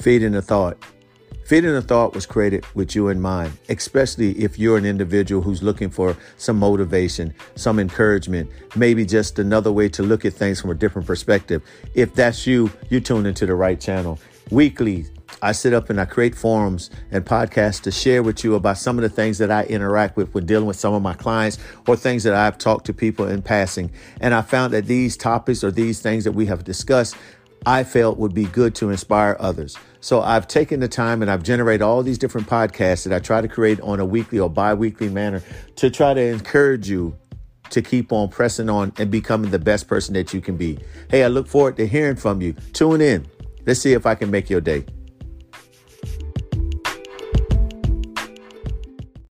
Feeding the Thought. Feeding the Thought was created with you in mind, especially if you're an individual who's looking for some motivation, some encouragement, maybe just another way to look at things from a different perspective. If that's you, you tune into the right channel. Weekly, I sit up and I create forums and podcasts to share with you about some of the things that I interact with when dealing with some of my clients or things that I've talked to people in passing. And I found that these topics or these things that we have discussed I felt would be good to inspire others. So I've taken the time and I've generated all these different podcasts that I try to create on a weekly or bi weekly manner to try to encourage you to keep on pressing on and becoming the best person that you can be. Hey, I look forward to hearing from you. Tune in. Let's see if I can make your day.